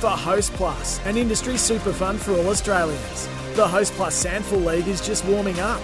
For Host Plus, an industry super fund for all Australians. The Host Plus SANFL League is just warming up.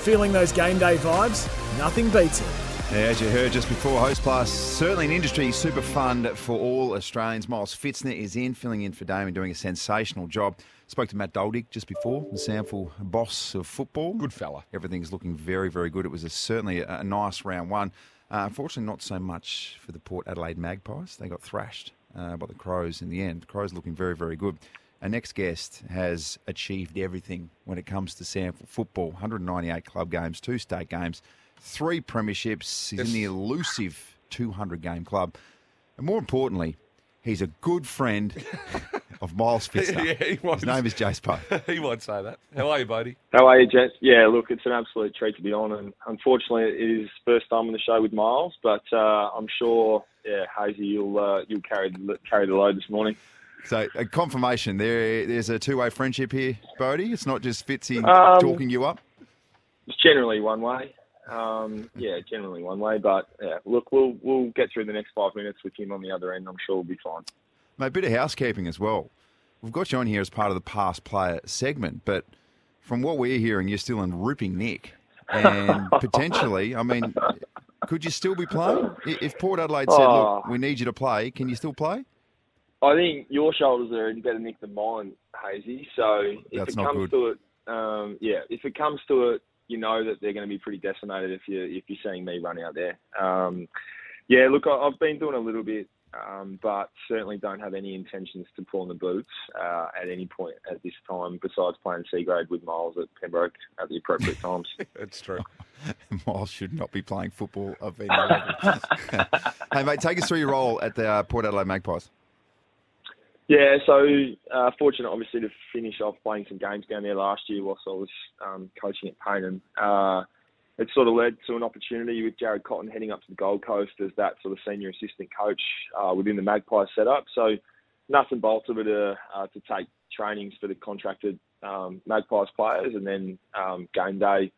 Feeling those game day vibes? Nothing beats it. Yeah, as you heard just before, Host Plus, certainly an industry super fund for all Australians. Miles Pfitzner is in, filling in for Damien, doing a sensational job. Spoke to Matt Doldig just before, the SANFL boss of football. Good fella. Everything's looking very, very good. It was a, certainly a, a, nice round one. Uh, unfortunately, not so much for the Port Adelaide Magpies. They got thrashed uh, by the Crows in the end. The Crows looking very, very good. Our next guest has achieved everything when it comes to SANFL football 198 club games, two state games, three premierships. He's Yes. in the elusive 200 game club. And more importantly, he's a good friend of Miles Pfitzner. Yeah, he was. His name is Jace Poe. he won't say that. How are you, Bodie? How are you, gents? Yeah, look, it's an absolute treat to be on, and unfortunately, it is first time on the show with Miles, but uh, I'm sure, yeah, Hazy, you'll uh, you'll carry the, carry the load this morning. So, a confirmation there. There's a two way friendship here, Bodie. It's not just Fitzy Um, talking you up. It's generally one way. Um, yeah, generally one way, but yeah, look, we'll we'll get through the next five minutes with him on the other end. I'm sure we'll be fine. Mate, a bit of housekeeping as well. We've got you on here as part of the past player segment, but from what we're hearing, you're still in ripping nick. And potentially, I mean, could you still be playing? If Port Adelaide said, look, Oh. we need you to play, can you still play? I think your shoulders are in better nick than mine, Hazy. So if That's it comes good. to it, um, yeah, if it comes to it, you know that they're going to be pretty decimated if you if you're seeing me run out there. Um, yeah, look, I've been doing a little bit, um, but certainly don't have any intentions to pull in the boots uh, at any point at this time. Besides playing C grade with Miles at Pembroke at the appropriate times. That's true. Miles should not be playing football of any level. hey, mate, take us through your role at the uh, Port Adelaide Magpies. Yeah, so uh, fortunate obviously to finish off playing some games down there last year whilst I was um, coaching at Payne. Uh, it sort of led to an opportunity with Jared Cotton heading up to the Gold Coast as that sort of senior assistant coach uh, within the Magpie setup. So nuts and bolts of it are uh, to take trainings for the contracted um, Magpies players and then um, game day,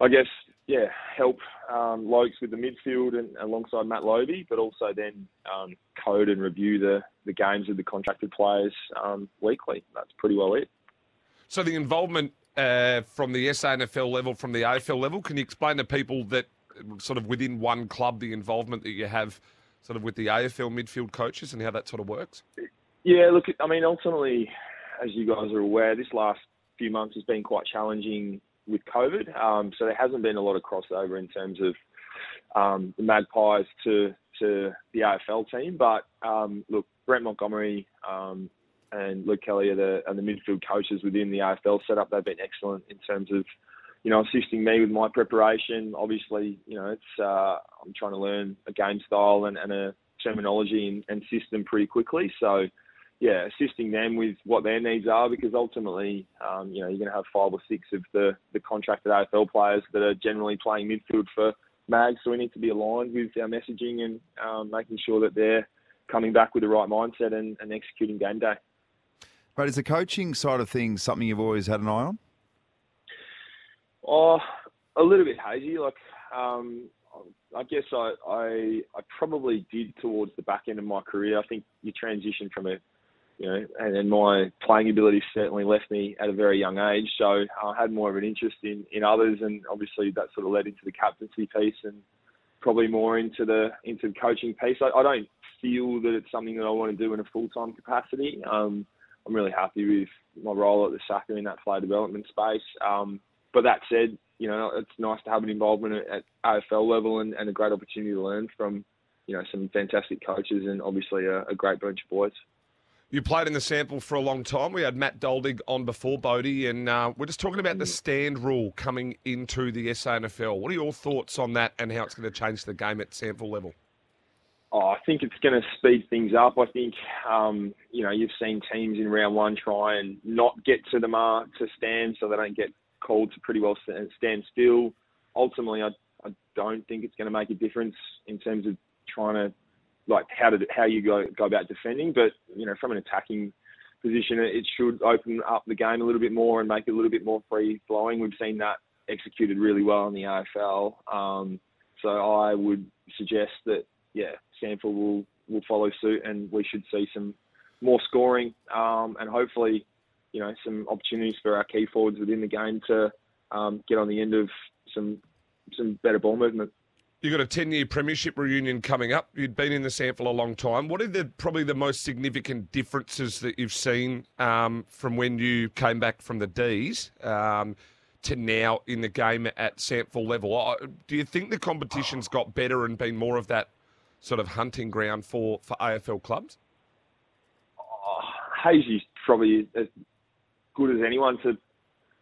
I guess, yeah, help um, Lokes with the midfield and alongside Matt Lobbe, but also then um, code and review the, the games of the contracted players um, weekly. That's pretty well it. So the involvement uh, from the SANFL level, from the AFL level, can you explain to people that sort of within one club the involvement that you have sort of with the AFL midfield coaches and how that sort of works? Yeah, look, I mean, ultimately, as you guys are aware, this last few months has been quite challenging with COVID. Um, so there hasn't been a lot of crossover in terms of um, the Magpies to to the AFL team. But um, look, Brett Montgomery um, and Luke Kelly are the, the midfield coaches within the AFL setup. They've been excellent in terms of you know assisting me with my preparation. Obviously, you know it's uh, I'm trying to learn a game style and, and a terminology and, and system pretty quickly. So yeah, assisting them with what their needs are because ultimately, um, you know, you're going to have five or six of the, the contracted AFL players that are generally playing midfield for Mags. So we need to be aligned with our messaging and um, making sure that they're coming back with the right mindset and, and executing game day. But is the coaching side of things something you've always had an eye on? Oh, a little bit hazy. Like, um, I guess I, I I probably did towards the back end of my career. I think you transition from a, you know, and my playing ability certainly left me at a very young age. So I had more of an interest in in others, and obviously that sort of led into the captaincy piece and probably more into the into the coaching piece. I, I don't feel that it's something that I want to do in a full time capacity. Um, I'm really happy with my role at the SACA in that player development space. Um, but that said, you know, it's nice to have an involvement at AFL level and, and a great opportunity to learn from, you know, some fantastic coaches and obviously a, a great bunch of boys. You played in the SANFL for a long time. We had Matt Doldig on before Bodie, and uh, we're just talking about the stand rule coming into the SANFL. What are your thoughts on that and how it's going to change the game at SANFL level? Oh, I think it's going to speed things up. I think, um, you know, you've seen teams in round one try and not get to the mark to stand so they don't get called to pretty well stand still. Ultimately, I, I don't think it's going to make a difference in terms of trying to like how to how you go go about defending. But you know, from an attacking position, it should open up the game a little bit more and make it a little bit more free flowing. We've seen that executed really well in the AFL. Um, so I would suggest that yeah, SANFL will will follow suit, and we should see some more scoring um, and hopefully you know some opportunities for our key forwards within the game to um, get on the end of some some better ball movement. You've got a 10 year premiership reunion coming up. You'd been in the SANFL a long time. What are the probably the most significant differences that you've seen um, from when you came back from the D's um, to now in the game at SANFL level? Do you think the competition's got better and been more of that sort of hunting ground for, for AFL clubs? Oh, Hazy's probably as good as anyone to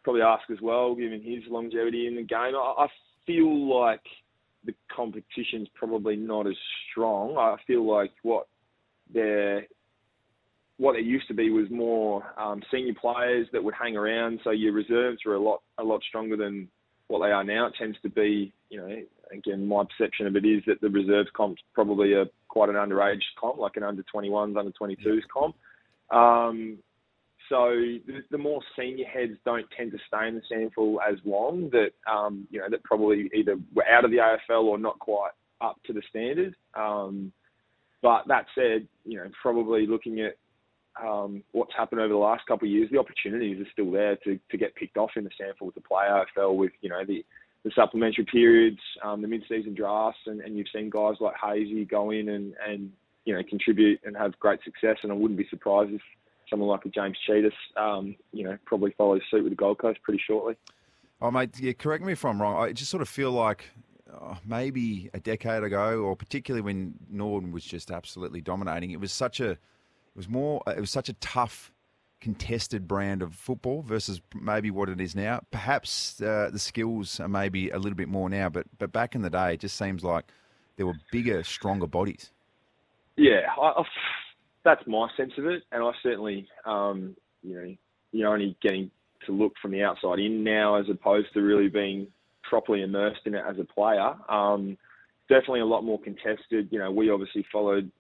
probably ask as well, given his longevity in the game. I, feel like the competition's probably not as strong. I feel like what there what there used to be was more um, senior players that would hang around. So your reserves were a lot a lot stronger than what they are now. It tends to be, you know, again, my perception of it is that the reserves comp's probably a quite an underage comp, like an under 21s, under 22s comp. Um, so the, the, more senior heads don't tend to stay in the SANFL as long. That um, you know that probably either were out of the AFL or not quite up to the standard. Um, but that said, you know probably looking at um, what's happened over the last couple of years, the opportunities are still there to, to get picked off in the SANFL to play AFL with you know the the supplementary periods, um, the mid-season drafts, and, and you've seen guys like Hazy go in and, and you know contribute and have great success. And I wouldn't be surprised if someone like a James Tsitas, um, you know, probably follows suit with the Gold Coast pretty shortly. Oh, mate, yeah, correct me if I'm wrong. I just sort of feel like oh, maybe a decade ago, or particularly when Norwood was just absolutely dominating, it was such a, it was more, it was such a tough, contested brand of football versus maybe what it is now. Perhaps uh, the skills are maybe a little bit more now, but but back in the day, it just seems like there were bigger, stronger bodies. Yeah, I, that's my sense of it, and I certainly, um, you know, you're only getting to look from the outside in now as opposed to really being properly immersed in it as a player. Um, definitely a lot more contested. You know, we obviously followed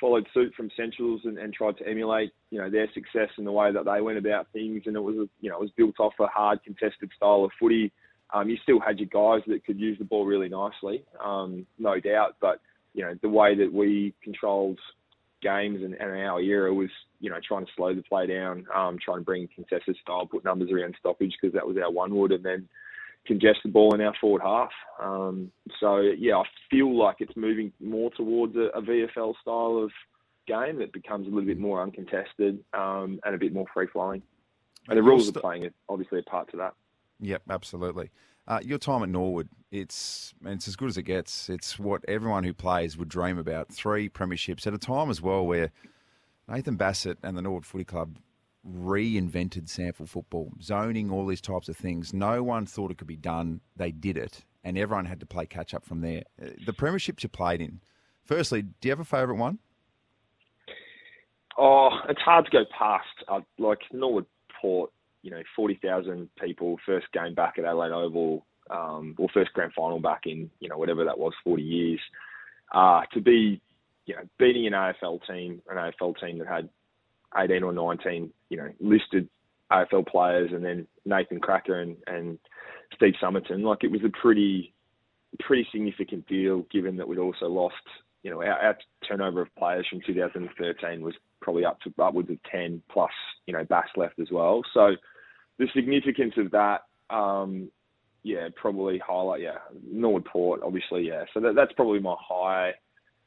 followed suit from Centrals and, and tried to emulate, you know, their success in the way that they went about things, and it was, you know, it was built off a hard contested style of footy. Um, you still had your guys that could use the ball really nicely, um, no doubt, but you know the way that we controlled games and, and our era was, you know, trying to slow the play down, um, trying to bring contested style, put numbers around stoppage because that was our one wood, and then congest the ball in our forward half. Um, so yeah, I feel like it's moving more towards a, a VFL style of game that becomes a little bit more uncontested um, and a bit more free flowing. And the rules of playing it obviously a part to that. Yep, absolutely. Uh, your time at Norwood, it's it's as good as it gets. It's what everyone who plays would dream about. Three premierships at a time as well where Nathan Bassett and the Norwood Footy Club reinvented SANFL football, zoning, all these types of things. No one thought it could be done. They did it, and everyone had to play catch up from there. Uh, the premierships you played in, firstly, do you have a favourite one? Oh, it's hard to go past. Uh, like Norwood Port you know, 40,000 people, first game back at Adelaide Oval, um, or first grand final back in, you know, whatever that was, 40 years. Uh, to be, you know, beating an AFL team, an AFL team that had 18 or 19, you know, listed AFL players, and then Nathan Krakouer and, and Steve Summerton, like it was a pretty, pretty significant deal given that we'd also lost, you know, our, our turnover of players from 2013 was probably up to upwards of 10 plus, you know, Bass left as well. So the significance of that, um, yeah, probably highlight, yeah, Norwood Port, obviously, yeah. So that, that's probably my high,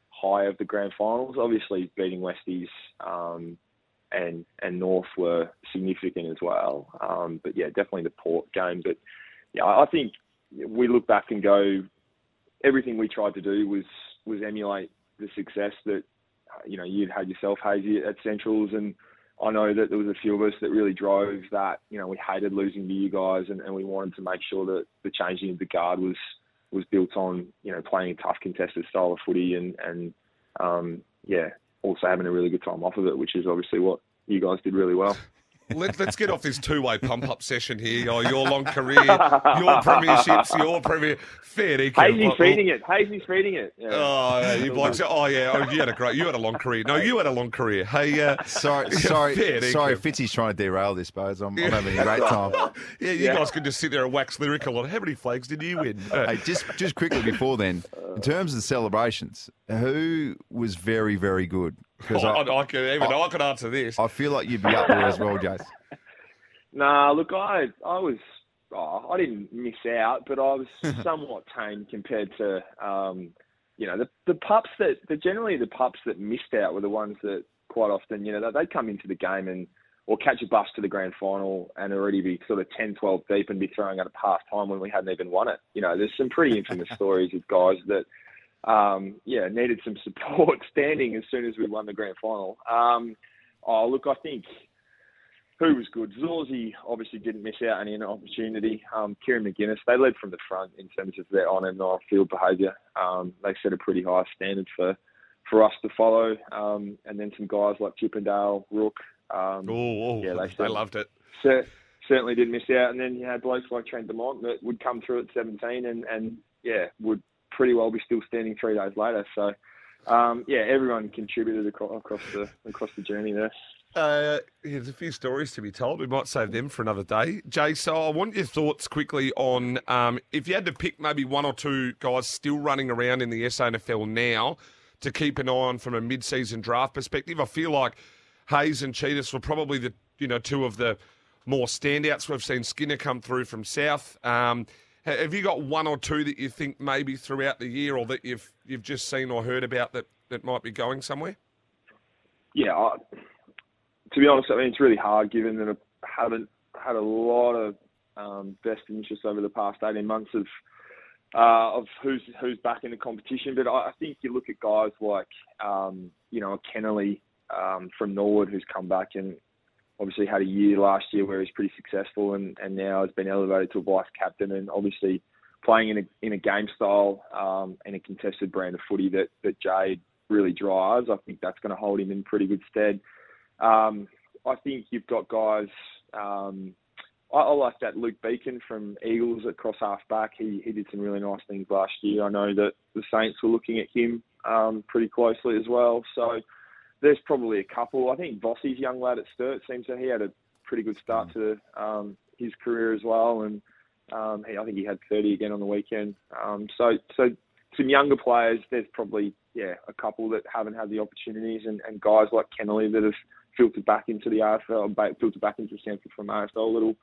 high of the grand finals. Obviously, beating Westies um, and and North were significant as well. Um, but yeah, definitely the Port game. But yeah, I think we look back and go, everything we tried to do was was emulate the success that you know you'd had yourself, Hazy, at Centrals, and I know that there was a few of us that really drove that. You know, we hated losing to you guys, and, and we wanted to make sure that the changing of the guard was was built on you know playing a tough contested style of footy, and and um, yeah, also having a really good time off of it, which is obviously what you guys did really well. Let, us get off this two-way pump-up session here. Oh, your long career, your premierships, your premier. Fair dinkum. Hazy's feeding it. Hazy's feeding it. Yeah. Oh, you blokes. Oh, yeah. Oh, you had a great. You had a long career. No, you had a long career. Hey, uh, sorry, sorry, sorry. Fitzy's trying to derail this, Bose. I'm, I'm having a great time. yeah, you yeah. guys can just sit there and wax lyrical on how many flags did you win? hey, just just quickly before then, in terms of the celebrations, who was very very good? Because oh, I, I, can even I, I can answer this. I feel like you'd be up there as well, Jace. Nah, look, I I was oh, I didn't miss out, but I was somewhat tame compared to um, you know the the pups that the generally the pups that missed out were the ones that quite often you know they'd come into the game and or catch a bus to the grand final and already be sort of 10, 12 deep and be throwing at a past time when we hadn't even won it. You know, there's some pretty infamous stories of guys that um, yeah, needed some support standing as soon as we won the grand final. Um, oh, look, I think who was good. Zorzi obviously didn't miss out any opportunity. Um, Kieran McGuinness, they led from the front in terms of their on and off field behaviour. Um, they set a pretty high standard for for us to follow. Um, and then some guys like Chippendale, Rook. Um, oh, yeah, they, loved it. certainly did miss out. And then you had blokes like Trent Dumont that would come through at 17 and, and yeah, would pretty well be still standing three days later. So, um, yeah, everyone contributed across, across the across the journey there. Uh, there's a few stories to be told. We might save them for another day. Jay, so I want your thoughts quickly on um, if you had to pick maybe one or two guys still running around in the SANFL now to keep an eye on from a mid-season draft perspective. I feel like Hayes and Tsitas were probably the you know two of the more standouts. We've seen Skinner come through from South. Um, have you got one or two that you think maybe throughout the year, or that you've you've just seen or heard about that, that might be going somewhere? Yeah, I, to be honest, I mean it's really hard given that I haven't had a lot of um, best interest over the past eighteen months of uh, of who's who's back in the competition. But I, I think you look at guys like um, you know Kennelly um, from Norwood who's come back and obviously had a year last year where he's pretty successful and, and now has been elevated to a vice captain and obviously playing in a in a game style um, and a contested brand of footy that that Jade really drives. I think that's going to hold him in pretty good stead. Um, I think you've got guys. Um, I, I, like that Luke Beacon from Eagles at cross half back. He he did some really nice things last year. I know that the Saints were looking at him um, pretty closely as well. So there's probably a couple. I think Vossi's young lad at Sturt seems that he had a pretty good start mm. to um, his career as well, and um, he, I think he had 30 again on the weekend. Um, so so some younger players. There's probably yeah a couple that haven't had the opportunities, and, and guys like Kennelly that have filtered back into the AFL, filtered back into SANFL from AFL a little.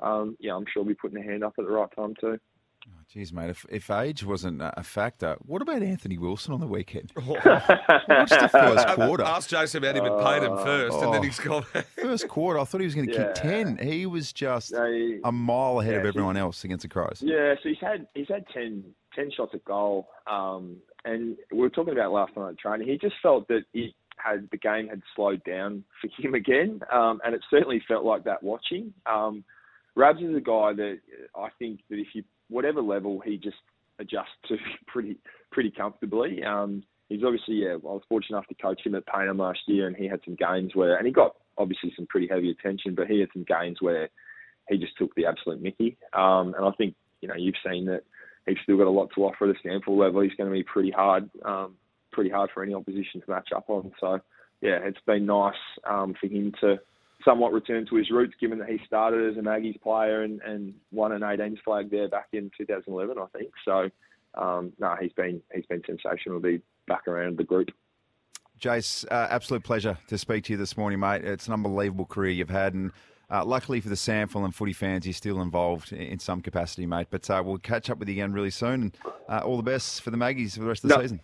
Um, yeah, I'm sure we'll be putting a hand up at the right time too. Oh, geez, mate, if, if age wasn't a factor, what about Anthony Wilson on the weekend? What's the first quarter? Ask Jason about him and paid him first, oh, and then he's gone. first quarter, I thought he was going to yeah. kick 10. He was just no, a mile ahead yeah, of everyone else against the Crows. Yeah, so he's had he's had 10, 10 shots at goal. Um, and we were talking about last night at training. He just felt that he had the game had slowed down for him again, um, and it certainly felt like that watching. Um, Rabs is a guy that I think that if you whatever level he just adjusts to pretty pretty comfortably. Um, he's obviously yeah. I was fortunate enough to coach him at Payneham last year, and he had some games where, and he got obviously some pretty heavy attention, but he had some games where he just took the absolute Mickey. Um, and I think you know you've seen that he's still got a lot to offer at a SANFL level. He's going to be pretty hard, um, pretty hard for any opposition to match up on. So yeah, it's been nice um, for him to somewhat returned to his roots, given that he started as a Maggie's player and, and won an 18s flag there back in 2011, I think. So, um, no, he's been he's been sensational to be back around the group. Jace, uh, absolute pleasure to speak to you this morning, mate. It's an unbelievable career you've had, and uh, luckily for the SANFL and footy fans, you're still involved in some capacity, mate. But uh, we'll catch up with you again really soon, and uh, all the best for the Maggies for the rest of the season.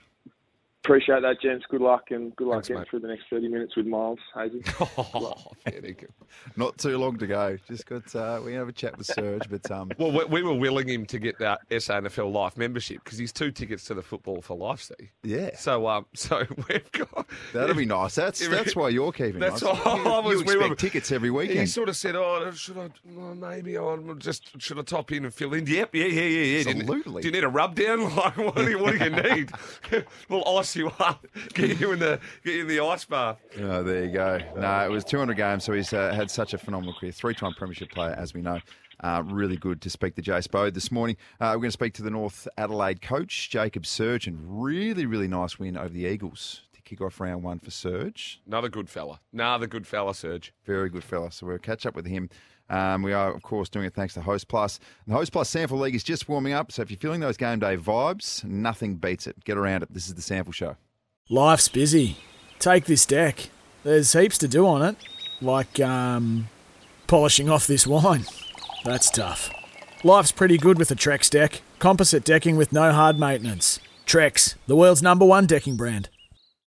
Appreciate that, gents. Good luck and good luck Thanks, getting through the next 30 minutes with Miles, Hazy. Oh, fair dinkum. Not too long to go. Just got uh, we have a chat with Serge, but um, Well, we, we were willing him to get that SANFL Life membership because he's two tickets to the Football for Life, see. yeah, So, um, so we've got. that'll be nice. That's that's why you're keeping. That's us. why You, I was- you we were- tickets every weekend. He sort of said, "Oh, should I? Well, maybe I'll just should I top in and fill in?" Yep, yeah, yeah, yeah, yeah. Do you- Absolutely. Do you need a rub down? Like, what do you, what do you need? we'll you up, get you in the get you in the ice bath. Oh, there you go. No, it was 200 games, so he's uh, had such a phenomenal career. Three-time premiership player, as we know. Uh, really good to speak to Jace Bode this morning. Uh, we're going to speak to the North Adelaide coach, Jacob Surjan. Really, really nice win over the Eagles to kick off round one for Surge. Another good fella. Another good fella, Serge. Very good fella. So we'll catch up with him. Um, we are, of course, doing it thanks to Host Plus. The Host Plus SANFL League is just warming up, so if you're feeling those game day vibes, nothing beats it. Get around it. This is the SANFL Show. Life's busy. Take this deck. There's heaps to do on it, like um, polishing off this wine. That's tough. Life's pretty good with a Trex deck. Composite decking with no hard maintenance. Trex, the world's number one decking brand.